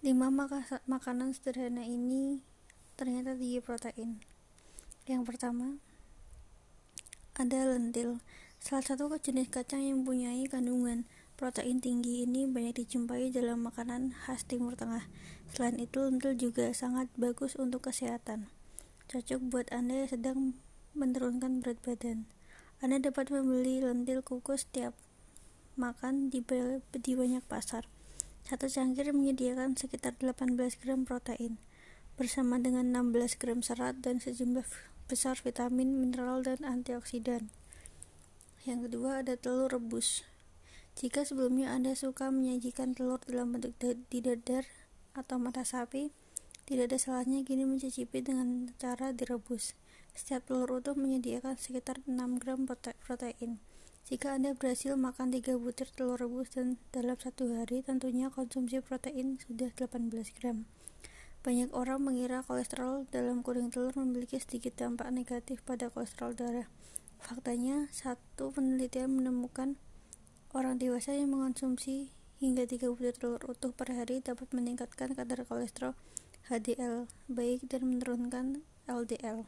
Lima maka makanan sederhana ini ternyata tinggi protein. Yang pertama, ada lentil. Salah satu jenis kacang yang mempunyai kandungan protein tinggi ini banyak dijumpai dalam makanan khas Timur Tengah. Selain itu, lentil juga sangat bagus untuk kesehatan. Cocok buat Anda yang sedang menurunkan berat badan. Anda dapat membeli lentil kukus setiap makan di, di banyak pasar. Satu cangkir menyediakan sekitar 18 gram protein, bersama dengan 16 gram serat dan sejumlah besar vitamin, mineral, dan antioksidan. Yang kedua ada telur rebus. Jika sebelumnya Anda suka menyajikan telur dalam bentuk didadar atau mata sapi, tidak ada salahnya kini mencicipi dengan cara direbus. Setiap telur utuh menyediakan sekitar 6 gram protein. Jika Anda berhasil makan 3 butir telur rebus dan dalam satu hari, tentunya konsumsi protein sudah 18 gram. Banyak orang mengira kolesterol dalam kuning telur memiliki sedikit dampak negatif pada kolesterol darah. Faktanya, satu penelitian menemukan orang dewasa yang mengonsumsi hingga 3 butir telur utuh per hari dapat meningkatkan kadar kolesterol HDL baik dan menurunkan LDL.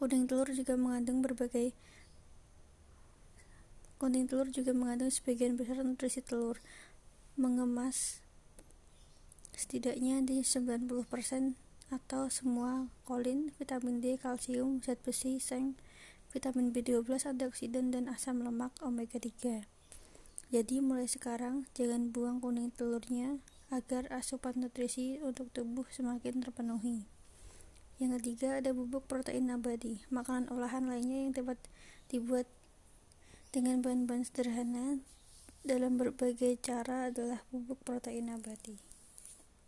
Kuning telur juga mengandung berbagai Kuning telur juga mengandung sebagian besar nutrisi telur. Mengemas setidaknya di 90% atau semua kolin, vitamin D, kalsium, zat besi, seng, vitamin B12, antioksidan, dan asam lemak omega 3. Jadi mulai sekarang jangan buang kuning telurnya agar asupan nutrisi untuk tubuh semakin terpenuhi. Yang ketiga ada bubuk protein abadi, makanan olahan lainnya yang dapat dibuat dengan bahan-bahan sederhana dalam berbagai cara adalah bubuk protein abadi.